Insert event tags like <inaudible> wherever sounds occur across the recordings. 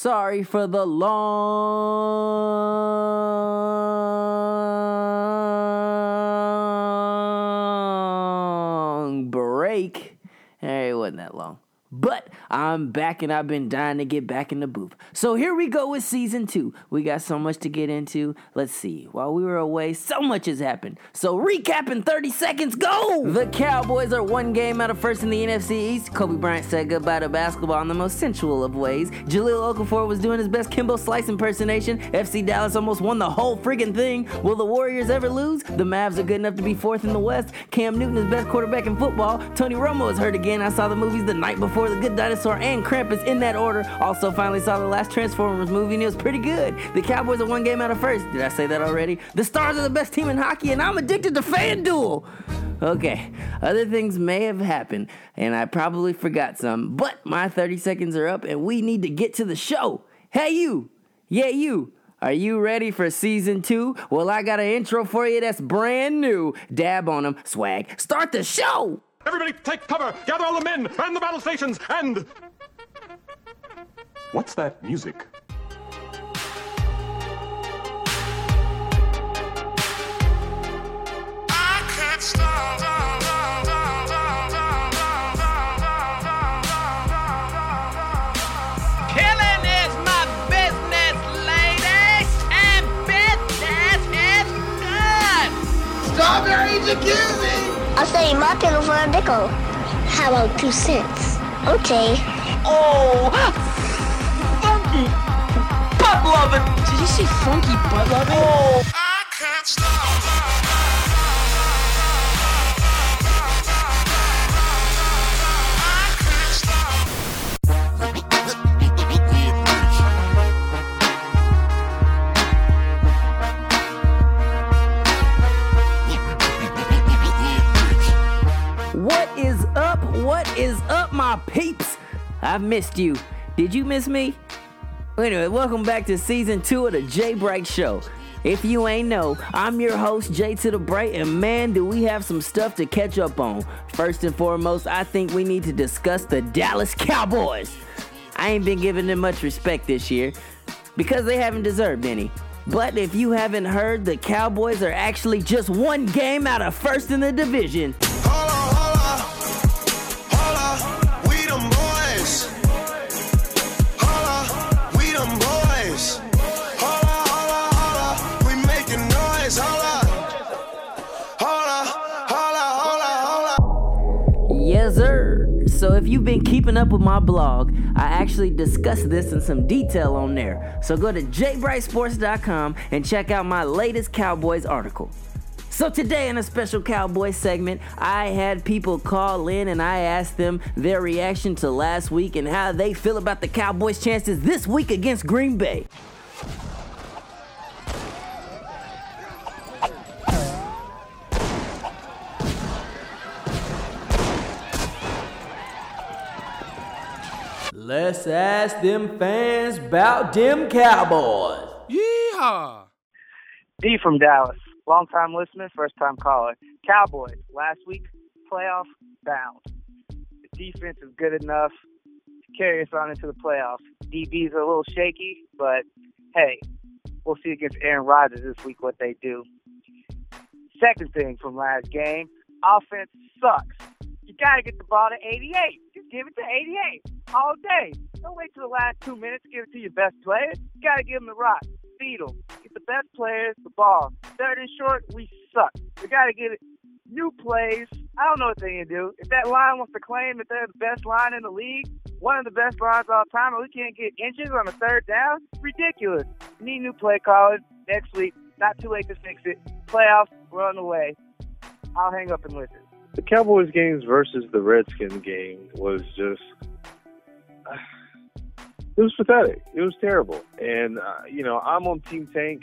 Sorry for the long break. Hey, it wasn't that long. But I'm back and I've been dying to get back in the booth. So here we go with season two. We got so much to get into. Let's see. While we were away, so much has happened. So recap in 30 seconds, go! The Cowboys are one game out of first in the NFC East. Kobe Bryant said goodbye to basketball in the most sensual of ways. Jahlil Okafor was doing his best Kimbo Slice impersonation. FC Dallas almost won the whole friggin' thing. Will the Warriors ever lose? The Mavs are good enough to be fourth in the West. Cam Newton is best quarterback in football. Tony Romo is hurt again. I saw the movies the night before The Good Dinosaur and Krampus in that order. Also, finally saw the last Transformers movie and it was pretty good. The Cowboys are one game out of first. Did I say that already? The Stars are the best team in hockey, and I'm addicted to FanDuel. Okay, other things may have happened, and I probably forgot some, but my 30 seconds are up, and we need to get to the show. Hey, you! Yeah, you! Are you ready for season two? Well, I got an intro for you that's brand new. Dab on them, swag. Start the show! Everybody take cover! Gather all the men! Man the battle stations! And. What's that music? I can't. Killing is my business, ladies, and business is good. Strawberry jacuzzi! I'll say my pillow for a nickel. How about two cents? Okay. Oh, funky butt loving. Did you say funky butt loving? Oh, I can't stop. I've missed you. Did you miss me? Anyway, welcome back to season two of the Jay Bright Show. If you ain't know, I'm your host, Jay to the Bright, and man, do we have some stuff to catch up on. First and foremost, I think we need to discuss the Dallas Cowboys. I ain't been giving them much respect this year because they haven't deserved any. But if you haven't heard, the Cowboys are actually just one game out of first in the division. You've been keeping up with my blog, I actually discuss this in some detail on there. So go to jbrightsports.com and check out my latest Cowboys article. So today in a special Cowboys segment, I had people call in and I asked them their reaction to last week and how they feel about the Cowboys' chances this week against Green Bay. Let's ask them fans about them Cowboys. Yeehaw! D from Dallas. Long time listener, first time caller. Cowboys, last week, playoff bound. The defense is good enough to carry us on into the playoffs. DBs are a little shaky, but hey, we'll see against Aaron Rodgers this week what they do. Second thing from last game, offense sucks. You gotta get the ball to 88. Just give it to 88 all day. Don't wait till the last two minutes. Give it to your best players. You gotta give them the rock. Feed them. Get the best players the ball. Third and short, we suck. We gotta get it. New plays. I don't know what they can do. If that line wants to claim that they're the best line in the league, one of the best lines all time, and we can't get inches on a third down, ridiculous. We need new play calling next week. Not too late to fix it. Playoffs, we're on the way. I'll hang up and listen. The Cowboys games versus the Redskins game was just <sighs> it was pathetic. It was terrible. And uh, you know, I'm on Team Tank.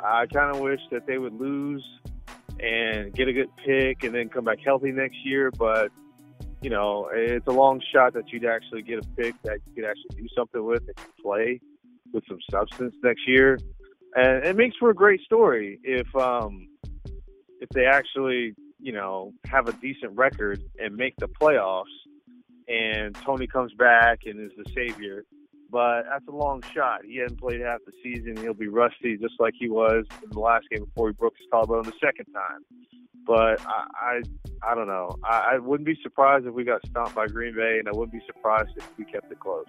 I kind of wish that they would lose and get a good pick and then come back healthy next year, but you know, it's a long shot that you'd actually get a pick that you could actually do something with and play with some substance next year. And it makes for a great story if um if they actually, you know, have a decent record and make the playoffs and Tony comes back and is the savior. but that's a long shot. He hasn't played half the season. He'll be rusty just like he was in the last game before he broke his collarbone the second time. But I, I, I don't know. I, I wouldn't be surprised if we got stomped by Green Bay, and I wouldn't be surprised if we kept it close.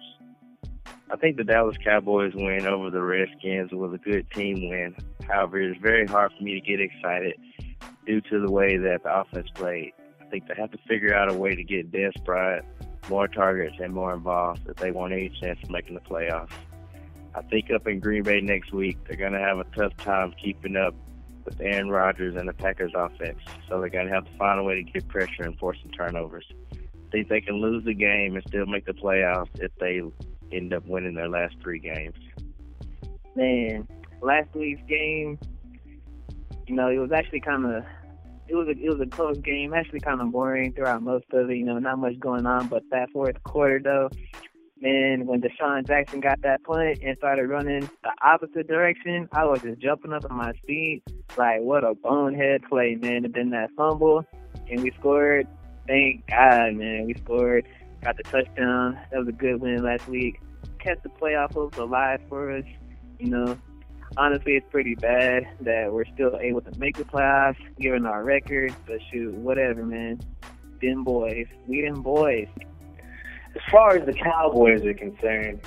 I think the Dallas Cowboys win over the Redskins was a good team win. However, it's very hard for me to get excited due to the way that the offense played. I think they have to figure out a way to get Dez Bryant more targets and more involved if they want any chance of making the playoffs. I think up in Green Bay next week, they're going to have a tough time keeping up with Aaron Rodgers and the Packers offense. So they're going to have to find a way to get pressure and force some turnovers. I think they can lose the game and still make the playoffs if they end up winning their last three games. Man, last week's game, you know, it was actually kind of it was a it was a close game, actually kind of boring throughout most of it. You know, not much going on, but that fourth quarter though, man, when DeSean Jackson got that punt and started running the opposite direction, I was just jumping up on my feet, like what a bonehead play, man. And then that fumble, and we scored. Thank God, man, we scored. Got the touchdown. That was a good win last week. Kept the playoff hopes alive for us. You know, honestly, it's pretty bad that we're still able to make the playoffs, given our record. But shoot, whatever, man. Them boys, we them boys. As far as the Cowboys are concerned,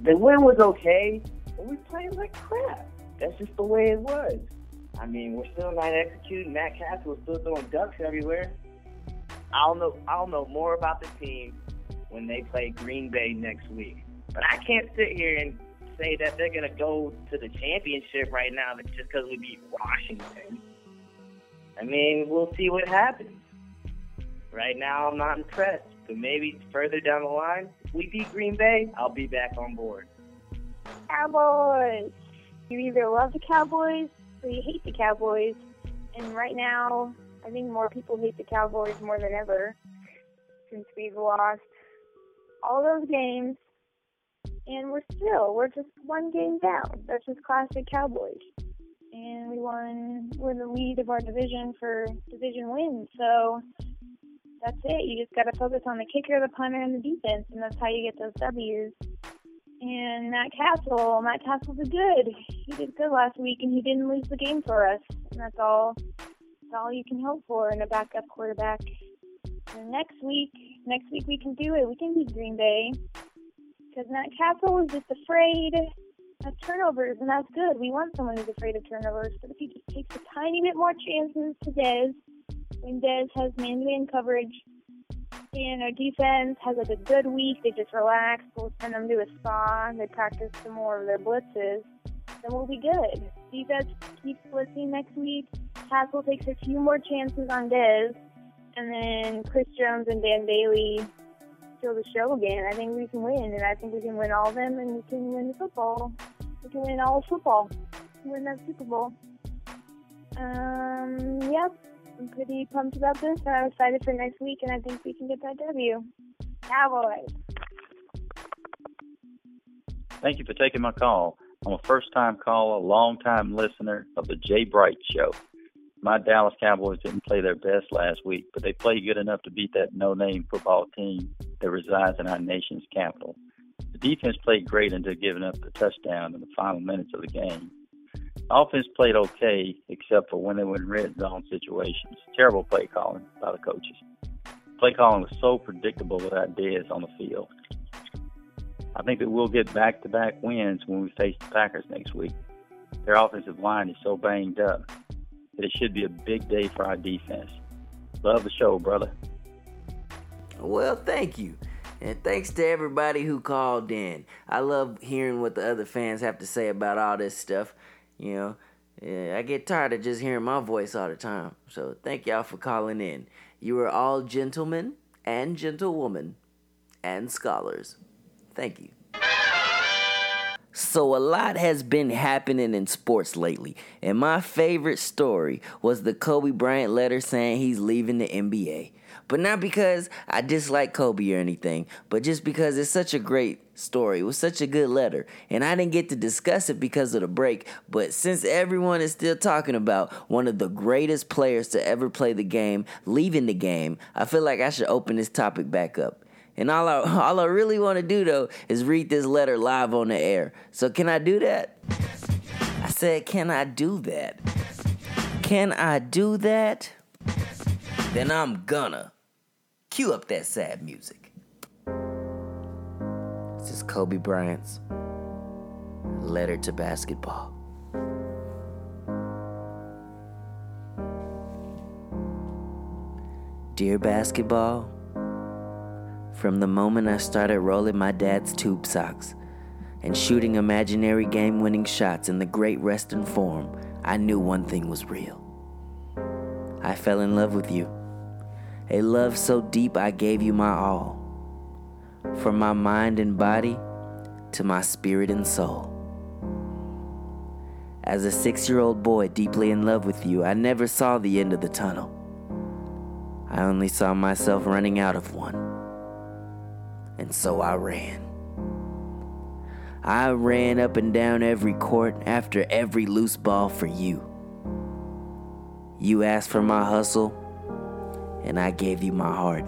the win was okay, but we played like crap. That's just the way it was. I mean, we're still not executing. Matt Cassel is still throwing ducks everywhere. I'll know. I'll know more about the team when they play Green Bay next week. But I can't sit here and say that they're gonna go to the championship right now just because we beat Washington. I mean, we'll see what happens. Right now, I'm not impressed, but maybe further down the line, we beat Green Bay, I'll be back on board. Cowboys. You either love the Cowboys or you hate the Cowboys. And right now, I think more people hate the Cowboys more than ever since we've lost all those games. And we're still, we're just one game down. That's just classic Cowboys. And we won, we're the lead of our division for division wins. So that's it. You just got to focus on the kicker, the punter, and the defense, and that's how you get those W's. And Matt Cassel, Matt Cassel's a good. He did good last week, and he didn't lose the game for us. And that's all. That's all you can hope for in a backup quarterback. And next week, next week we can do it. We can beat Green Bay because Cassel was just afraid of turnovers, and that's good. We want someone who's afraid of turnovers. But if he just takes a tiny bit more chances to Dez, when Dez has man-to-man coverage, and our defense has like a good week, they just relax, we'll send them to a spa, they practice some more of their blitzes, then we'll be good. Defense keeps blitzing next week, Cassel takes a few more chances on Dez, and then Chris Jones and Dan Bailey steal the show again. I think we can win, and I think we can win all of them, and we can win the football. We can win all of football. Win that Super Bowl. Um, yep. I'm pretty pumped about this. I'm excited for next week, and I think we can get that W. Cowboys. Thank you for taking my call. I'm a first time caller, long time listener of the Jay Bright Show. My Dallas Cowboys didn't play their best last week, but they played good enough to beat that no name football team that resides in our nation's capital. The defense played great until giving up the touchdown in the final minutes of the game. Offense played okay, except for when they were in red zone situations. Terrible play calling by the coaches. Play calling was so predictable without Dez on the field. I think that we'll get back to back wins when we face the Packers next week. Their offensive line is so banged up that it should be a big day for our defense. Love the show, brother. Well, thank you. And thanks to everybody who called in. I love hearing what the other fans have to say about all this stuff. You know, I get tired of just hearing my voice all the time. So thank y'all for calling in. You are all gentlemen and gentlewomen and scholars. Thank you. So, a lot has been happening in sports lately, and my favorite story was the Kobe Bryant letter saying he's leaving the NBA. But not because I dislike Kobe or anything, but just because it's such a great story. It was such a good letter. And I didn't get to discuss it because of the break, but since everyone is still talking about one of the greatest players to ever play the game leaving the game, I feel like I should open this topic back up. And all I, <laughs> all I really want to do though is read this letter live on the air. So can I do that? I said, can I do that? Can I do that? Then I'm gonna. Cue up that sad music. This is Kobe Bryant's letter to basketball. Dear basketball, from the moment I started rolling my dad's tube socks and shooting imaginary game winning shots in the great Western Forum, I knew one thing was real. I fell in love with you. A love so deep I gave you my all. From my mind and body to my spirit and soul. As a six year old boy deeply in love with you, I never saw the end of the tunnel. I only saw myself running out of one. And so I ran. I ran up and down every court after every loose ball for you. You asked for my hustle, and I gave you my heart.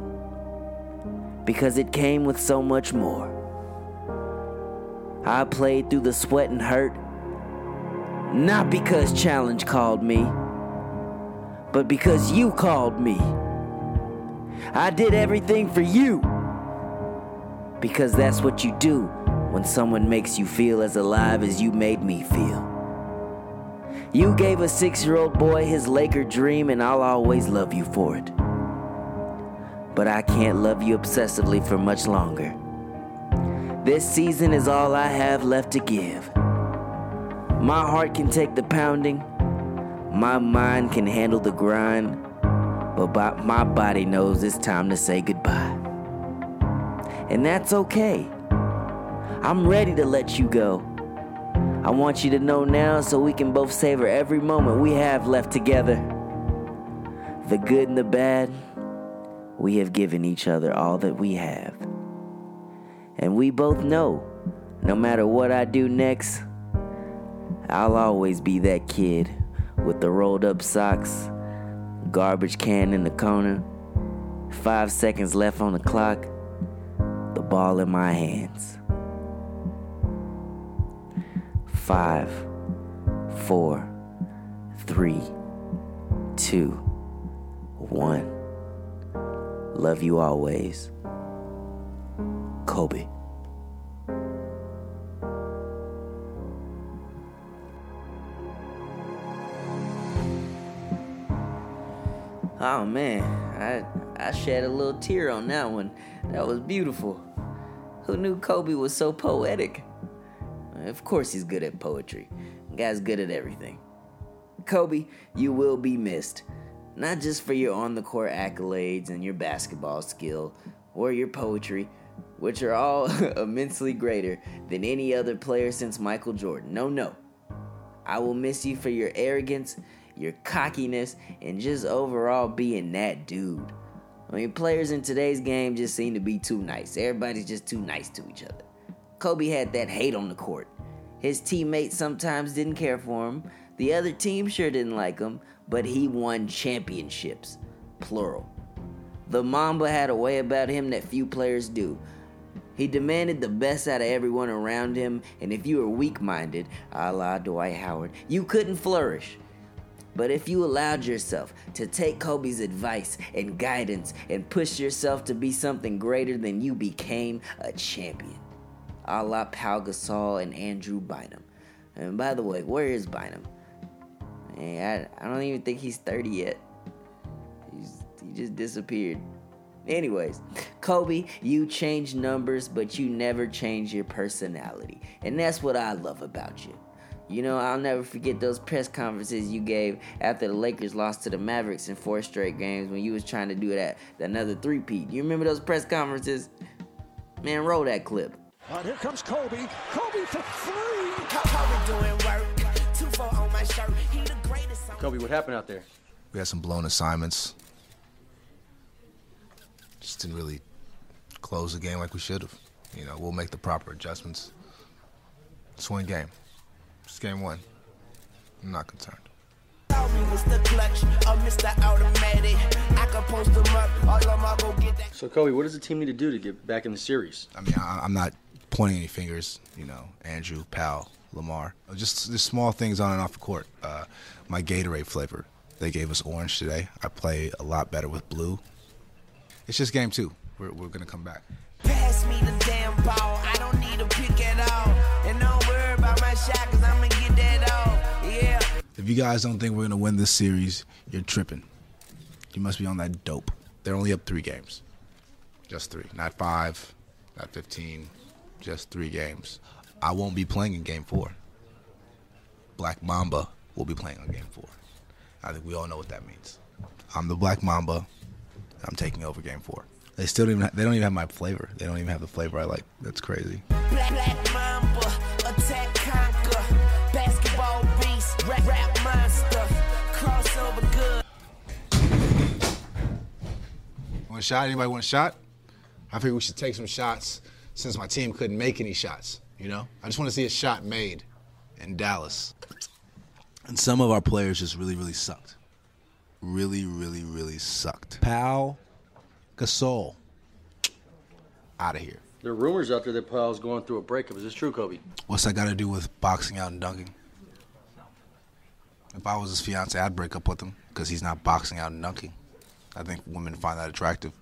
Because it came with so much more. I played through the sweat and hurt, not because Challenge called me, but because you called me. I did everything for you. Because that's what you do when someone makes you feel as alive as you made me feel. You gave a six year old boy his Laker dream, and I'll always love you for it. But I can't love you obsessively for much longer. This season is all I have left to give. My heart can take the pounding, my mind can handle the grind but my body knows it's time to say goodbye. And that's okay. I'm ready to let you go. I want you to know now so we can both savor every moment we have left together. The good and the bad, we have given each other all that we have. And we both know no matter what I do next, I'll always be that kid with the rolled up socks garbage can in the corner, five seconds left on the clock, the ball in my hands. Five, four, three, two, one. Love you always. Kobe. Oh man, I I shed a little tear on that one. That was beautiful. Who knew Kobe was so poetic? Of course he's good at poetry. Guy's good at everything. Kobe, you will be missed. Not just for your on the court accolades and your basketball skill or your poetry, which are all <laughs> immensely greater than any other player since Michael Jordan. No, no. I will miss you for your arrogance your cockiness, and just overall being that dude. I mean, players in today's game just seem to be too nice. Everybody's just too nice to each other. Kobe had that hate on the court. His teammates sometimes didn't care for him. The other team sure didn't like him, but he won championships. Plural. The Mamba had a way about him that few players do. He demanded the best out of everyone around him, and if you were weak minded, a la Dwight Howard, you couldn't flourish. But if you allowed yourself to take Kobe's advice and guidance and push yourself to be something greater than you became a champion, a la Pau Gasol and Andrew Bynum. And by the way, where is Bynum? I, I don't even think he's 30 yet. He's, he just disappeared. Anyways, Kobe, you change numbers, but you never change your personality. And that's what I love about you. You know, I'll never forget those press conferences you gave after the Lakers lost to the Mavericks in four straight games when you was trying to do that another three-peat. You remember those press conferences? Man, roll that clip. Right, here comes Kobe. Kobe for three. Kobe, what happened out there? We had some blown assignments. Just didn't really close the game like we should have. You know, we'll make the proper adjustments. Swing game. It's game one. I'm not concerned. call me Mr. Clutch or Mr. Automatic. I can post them up, all of them go get that. So, Kobe, what does the team need to do to get back in the series? I mean, I, I'm not pointing any fingers. You know, Andrew, Powell, Lamar. Just just small things on and off the court. Uh, my Gatorade flavor. They gave us orange today. I play a lot better with blue. It's just game two. We're, we're gonna come back. Pass me the damn ball. I don't need to pick at all. Shot, cause I'ma get that off. Yeah. If you guys don't think we're gonna win this series, you're tripping. You must be on that dope. They're only up three games. Just three. Not five, not 15. Just three games. I won't be playing in game four. Black Mamba will be playing on game four. I think we all know what that means. I'm the Black Mamba. I'm taking over game four. They still don't even ha- they don't even have my flavor. They don't even have the flavor I like. That's crazy. Black, black mamba, attack conquer. Basketball beast, rap, rap monster. Crossover good. Want a shot? Anybody want a shot? I figure we should take some shots since my team couldn't make any shots. You know, I just want to see a shot made in Dallas. And some of our players just really, really sucked. Really, really, really sucked. Pau Gasol, out of here. There are rumors out there that Powell's going through a breakup. Is this true, Kobe? What's that got to do with boxing out and dunking? If I was his fiance, I'd break up with him because he's not boxing out and dunking. I think women find that attractive.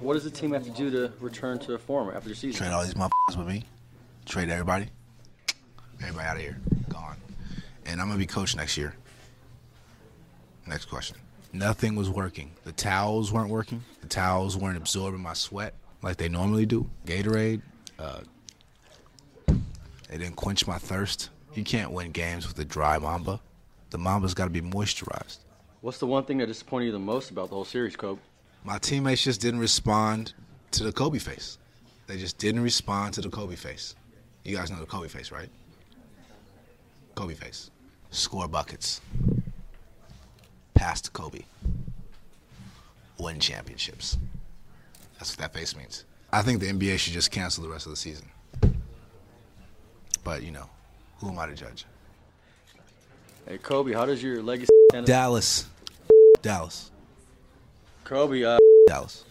What does the team have to do to return to form after the season? Trade all these motherfuckers with me. Trade everybody. Everybody out of here. Gone. And I'm gonna be coach next year. Next question. Nothing was working. The towels weren't working. The towels weren't absorbing my sweat like they normally do. Gatorade. Uh, they didn't quench my thirst. You can't win games with a dry mamba. The mamba's got to be moisturized. What's the one thing that disappointed you the most about the whole series, Kobe? My teammates just didn't respond to the Kobe face. They just didn't respond to the Kobe face. You guys know the Kobe face, right? Kobe face. Score buckets. Pass to Kobe. Win championships. That's what that face means. I think the NBA should just cancel the rest of the season. But, you know, who am I to judge? Hey, Kobe, how does your legacy stand? Dallas. Dallas. Kobe, uh, Dallas.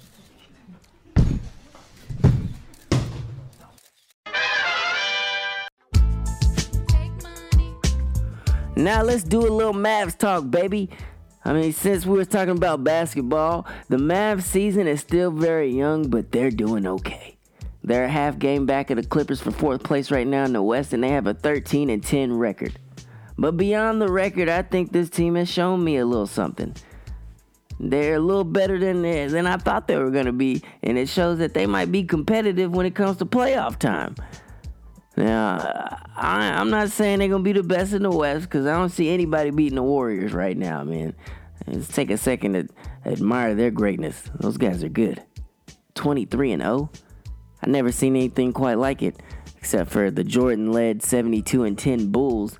Now let's do a little Mavs talk, baby. I mean, since we were talking about basketball, the Mavs season is still very young, but they're doing okay. They're a half game back of the Clippers for fourth place right now in the West, and they have a 13 and 10 record. But beyond the record, I think this team has shown me a little something. They're a little better than than I thought they were going to be, and it shows that they might be competitive when it comes to playoff time. Now, I, I'm not saying they're gonna be the best in the West because I don't see anybody beating the Warriors right now, man. Let's take a second to admire their greatness. Those guys are good. 23 and 0. I never seen anything quite like it, except for the Jordan-led 72 and 10 Bulls.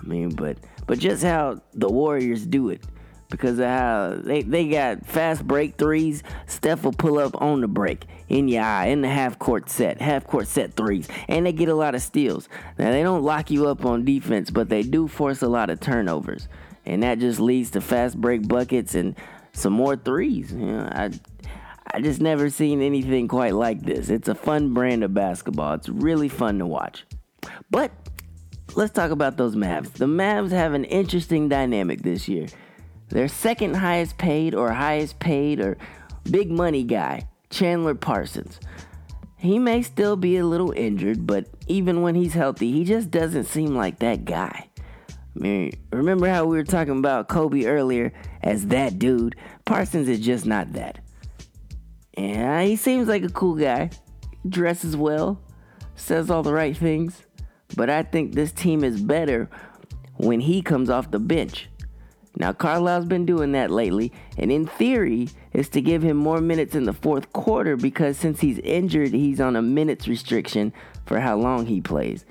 I mean, but but just how the Warriors do it. Because of how they, they got fast break threes. Steph will pull up on the break, in your eye, in the half court set, half court set threes. And they get a lot of steals. Now, they don't lock you up on defense, but they do force a lot of turnovers. And that just leads to fast break buckets and some more threes. You know, I, I just never seen anything quite like this. It's a fun brand of basketball. It's really fun to watch. But let's talk about those Mavs. The Mavs have an interesting dynamic this year. Their second highest paid or highest paid or big money guy, Chandler Parsons. He may still be a little injured, but even when he's healthy, he just doesn't seem like that guy. I mean, remember how we were talking about Kobe earlier as that dude? Parsons is just not that. Yeah, he seems like a cool guy. Dresses well, says all the right things. But I think this team is better when he comes off the bench. Now, Carlisle's been doing that lately, and in theory, is to give him more minutes in the fourth quarter because since he's injured, he's on a minutes restriction for how long he plays.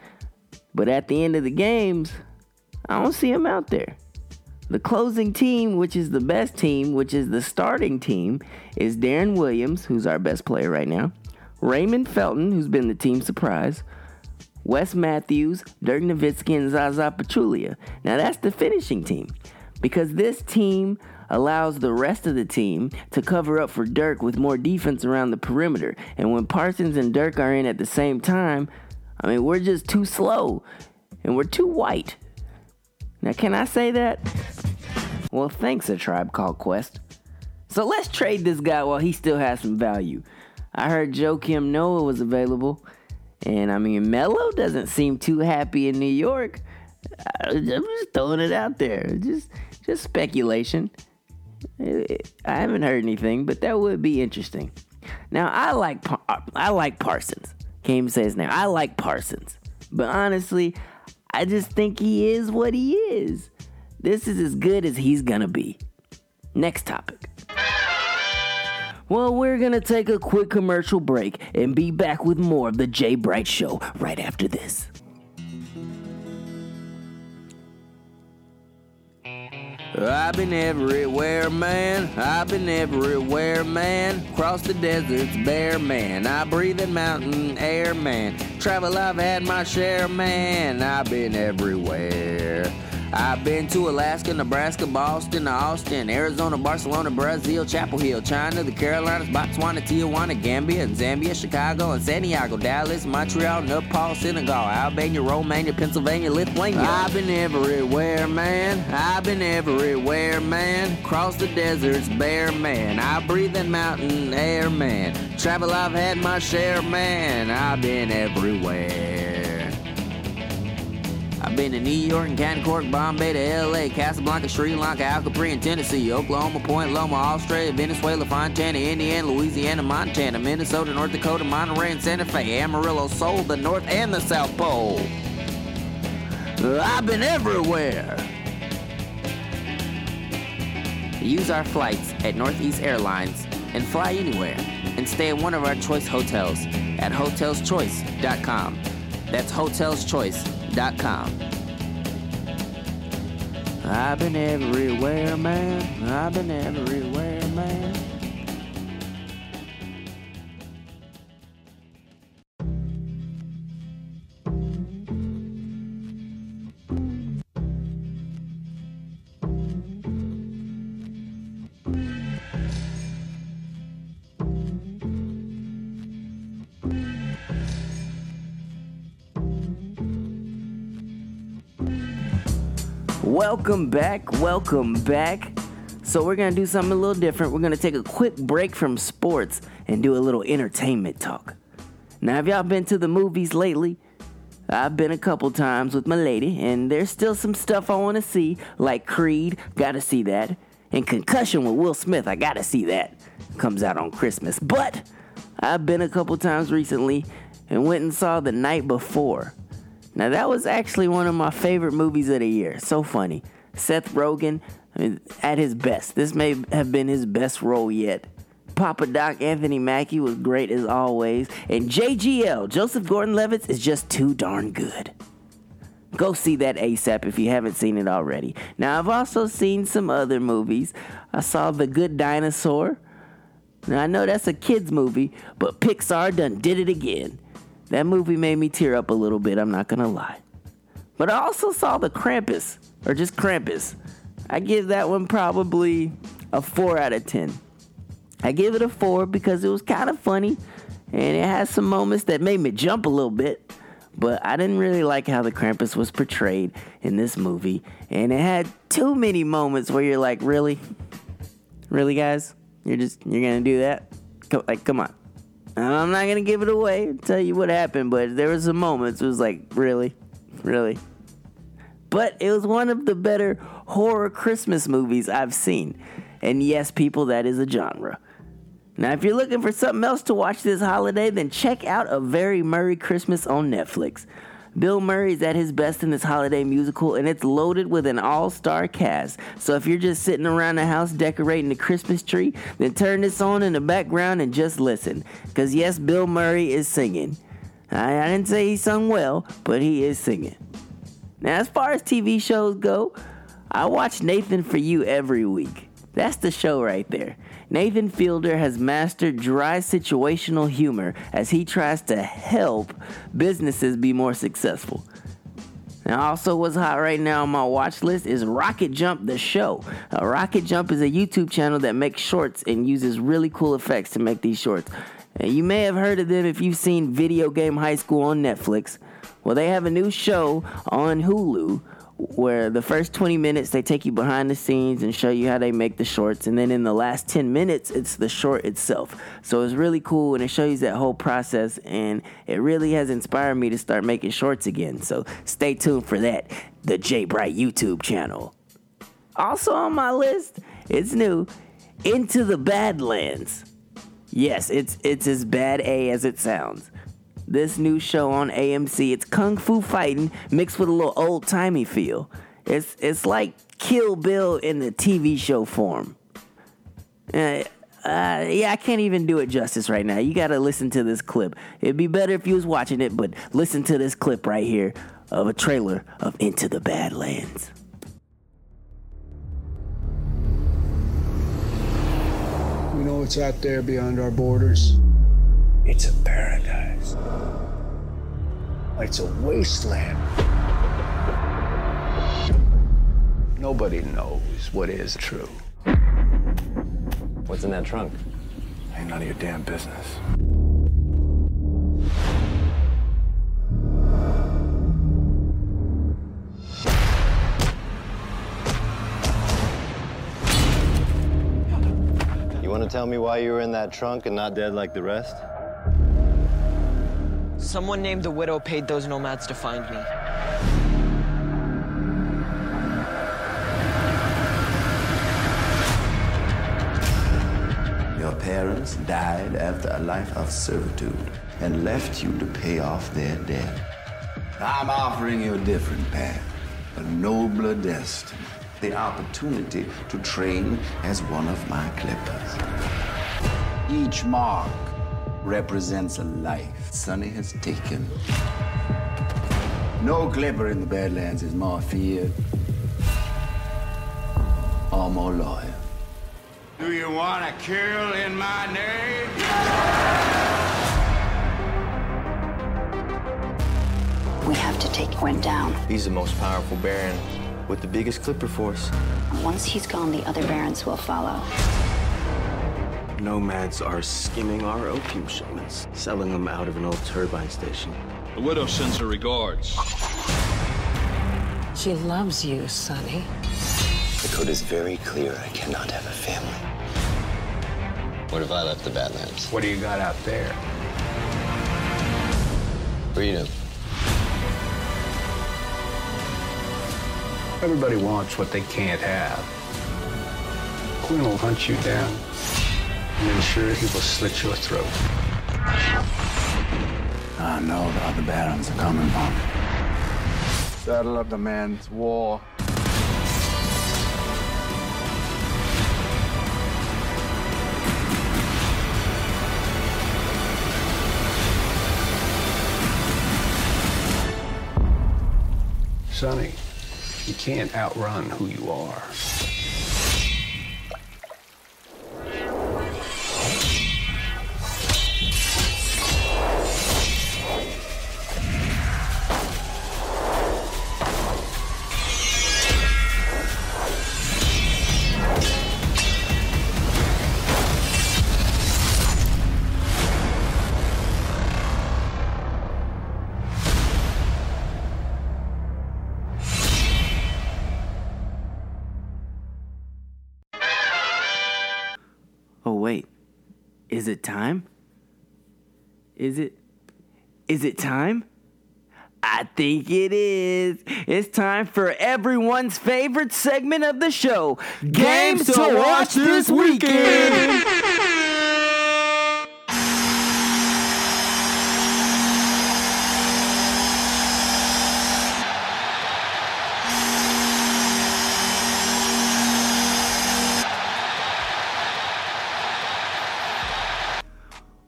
But at the end of the games, I don't see him out there. The closing team, which is the best team, which is the starting team, is Deron Williams, who's our best player right now, Raymond Felton, who's been the team surprise, Wes Matthews, Dirk Nowitzki, and Zaza Pachulia. Now that's the finishing team. Because this team allows the rest of the team to cover up for Dirk with more defense around the perimeter. And when Parsons and Dirk are in at the same time, I mean, we're just too slow and we're too white. Now, can I say that? Well, thanks, a tribe called Quest. So let's trade this guy while he still has some value. I heard Joakim Noah was available, and I mean, Melo doesn't seem too happy in New York. I'm just throwing it out there, just just speculation. I haven't heard anything, but that would be interesting. Now, I like I like Parsons. Can't even say his name. I like Parsons, but honestly, I just think he is what he is. This is as good as he's gonna be. Next topic. Well, we're gonna take a quick commercial break and be back with more of the Jay Bright Show right after this. I've been everywhere, man. I've been everywhere, man. Cross the deserts, bare man. I breathe in mountain air, man. Travel, I've had my share, man. I've been everywhere. I've been to Alaska, Nebraska, Boston, Austin, Arizona, Barcelona, Brazil, Chapel Hill, China, the Carolinas, Botswana, Tijuana, Gambia, and Zambia, Chicago, and Santiago, Dallas, Montreal, Nepal, Senegal, Albania, Romania, Pennsylvania, Lithuania. I've been everywhere, man. I've been everywhere, man. Cross the deserts, bare man. I breathe in mountain air, man. Travel, I've had my share, man. I've been everywhere. Been to New York and Canton, Cork, Bombay to LA, Casablanca, Sri Lanka, Al Capri, Tennessee, Oklahoma, Point Loma, Australia, Venezuela, Fontana, Indiana, Louisiana, Montana, Minnesota, North Dakota, Monterey, and Santa Fe, Amarillo, Seoul, the North and the South Pole. I've been everywhere. Use our flights at Northeast Airlines and fly anywhere and stay at one of our choice hotels at hotelschoice.com. That's I've been everywhere, man. I've been everywhere, man. Welcome back, welcome back. So, we're gonna do something a little different. We're gonna take a quick break from sports and do a little entertainment talk. Now, have y'all been to the movies lately? I've been a couple times with my lady, and there's still some stuff I wanna see, like Creed, gotta see that. And Concussion with Will Smith, I gotta see that. Comes out on Christmas. But I've been a couple times recently and went and saw The Night Before. Now, that was actually one of my favorite movies of the year. So funny. Seth Rogen I mean, at his best. This may have been his best role yet. Papa Doc Anthony Mackie was great as always. And JGL, Joseph Gordon Levitt, is just too darn good. Go see that ASAP if you haven't seen it already. Now, I've also seen some other movies. I saw The Good Dinosaur. Now, I know that's a kid's movie, but Pixar done did it again. That movie made me tear up a little bit, I'm not gonna lie. But I also saw the Krampus, or just Krampus. I give that one probably a 4 out of 10. I give it a 4 because it was kind of funny and it has some moments that made me jump a little bit. But I didn't really like how the Krampus was portrayed in this movie. And it had too many moments where you're like, really? Really, guys? You're just, you're gonna do that? Like, come on. I'm not gonna give it away, and tell you what happened, but there were some moments it was like, really? Really? But it was one of the better horror Christmas movies I've seen. And yes, people, that is a genre. Now, if you're looking for something else to watch this holiday, then check out A Very Murray Christmas on Netflix. Bill Murray is at his best in this holiday musical, and it's loaded with an all star cast. So if you're just sitting around the house decorating the Christmas tree, then turn this on in the background and just listen. Because yes, Bill Murray is singing. I, I didn't say he sung well, but he is singing. Now, as far as TV shows go, I watch Nathan for You every week. That's the show right there. Nathan Fielder has mastered dry situational humor as he tries to help businesses be more successful. Now, also, what's hot right now on my watch list is Rocket Jump the show. Uh, Rocket Jump is a YouTube channel that makes shorts and uses really cool effects to make these shorts. And you may have heard of them if you've seen Video Game High School on Netflix. Well, they have a new show on Hulu where the first 20 minutes they take you behind the scenes and show you how they make the shorts and then in the last 10 minutes it's the short itself. So it's really cool and it shows you that whole process and it really has inspired me to start making shorts again. So stay tuned for that the j bright youtube channel. Also on my list it's new into the badlands. Yes it's it's as bad a as it sounds this new show on AMC. It's kung fu fighting mixed with a little old timey feel. It's it's like Kill Bill in the TV show form. Uh, uh, yeah, I can't even do it justice right now. You gotta listen to this clip. It'd be better if you was watching it, but listen to this clip right here of a trailer of Into the Badlands. We know what's out there beyond our borders. It's a paradise. It's a wasteland. Nobody knows what is true. What's in that trunk? Ain't none of your damn business. You want to tell me why you were in that trunk and not dead like the rest? Someone named the Widow paid those nomads to find me. Your parents died after a life of servitude and left you to pay off their debt. I'm offering you a different path, a nobler destiny, the opportunity to train as one of my clippers. Each mark represents a life Sonny has taken. No clipper in the Badlands is more feared or more loyal. Do you want to kill in my name? We have to take Quinn down. He's the most powerful Baron with the biggest clipper force. Once he's gone, the other barons will follow. Nomads are skimming our opium shipments, selling them out of an old turbine station. The widow sends her regards. She loves you, Sonny. The code is very clear. I cannot have a family. What if I left the Badlands? What do you got out there? Freedom. Everybody wants what they can't have. Quinn will hunt you down and ensure he will slit your throat. I know the other barons are coming from. Saddle up the man's war. Sonny, you can't outrun who you are. Is it time? Is it Is it time? I think it is. It's time for everyone's favorite segment of the show Games to Watch This Weekend. <laughs>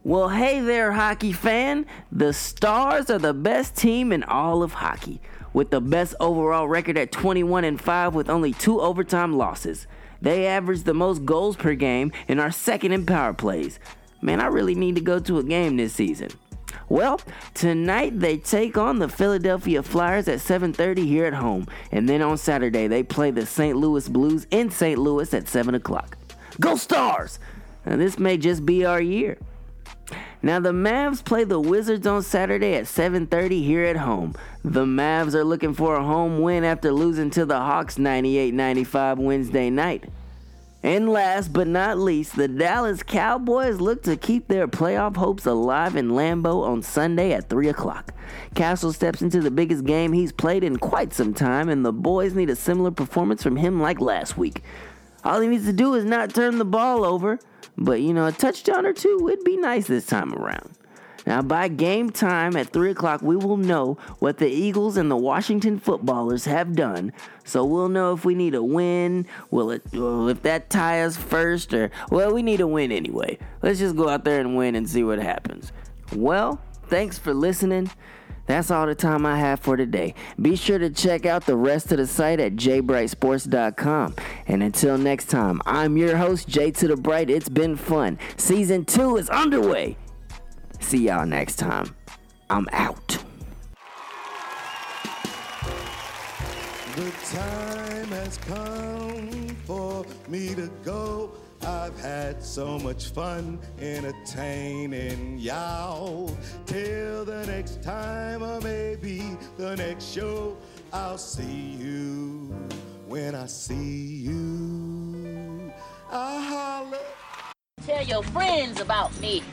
Well, hey there, hockey fan. The Stars are the best team in all of hockey, with the best overall record at 21 and 5 with only two overtime losses. They average the most goals per game and are second in power plays. Man, I really need to go to a game this season. Well, tonight they take on the Philadelphia Flyers at 7:30 here at home, and then on Saturday they play the St. Louis Blues in St. Louis at 7 o'clock. Go Stars! Now, this may just be our year. Now the Mavs play the Wizards on Saturday at 7:30 here at home. The Mavs are looking for a home win after losing to the Hawks 98-95 Wednesday night. And last but not least, the Dallas Cowboys look to keep their playoff hopes alive in Lambeau on Sunday at 3 o'clock. Cassel steps into the biggest game he's played in quite some time, and the boys need a similar performance from him like last week. All he needs to do is not turn the ball over, but you know, a touchdown or two would be nice this time around. Now, by game time at 3 o'clock, we will know what the Eagles and the Washington footballers have done. So we'll know if we need a win, will it, well, if that tie us first, or, well, we need a win anyway. Let's just go out there and win and see what happens. Well, thanks for listening. That's all the time I have for today. Be sure to check out the rest of the site at jbrightsports.com. And until next time, I'm your host, Jay to the Bright. It's been fun. Season two is underway. See y'all next time. I'm out. The time has come for me to go. I've had so much fun entertaining y'all. Till the next time, or maybe the next show, I'll see you when I see you. I'll holler. Tell your friends about me.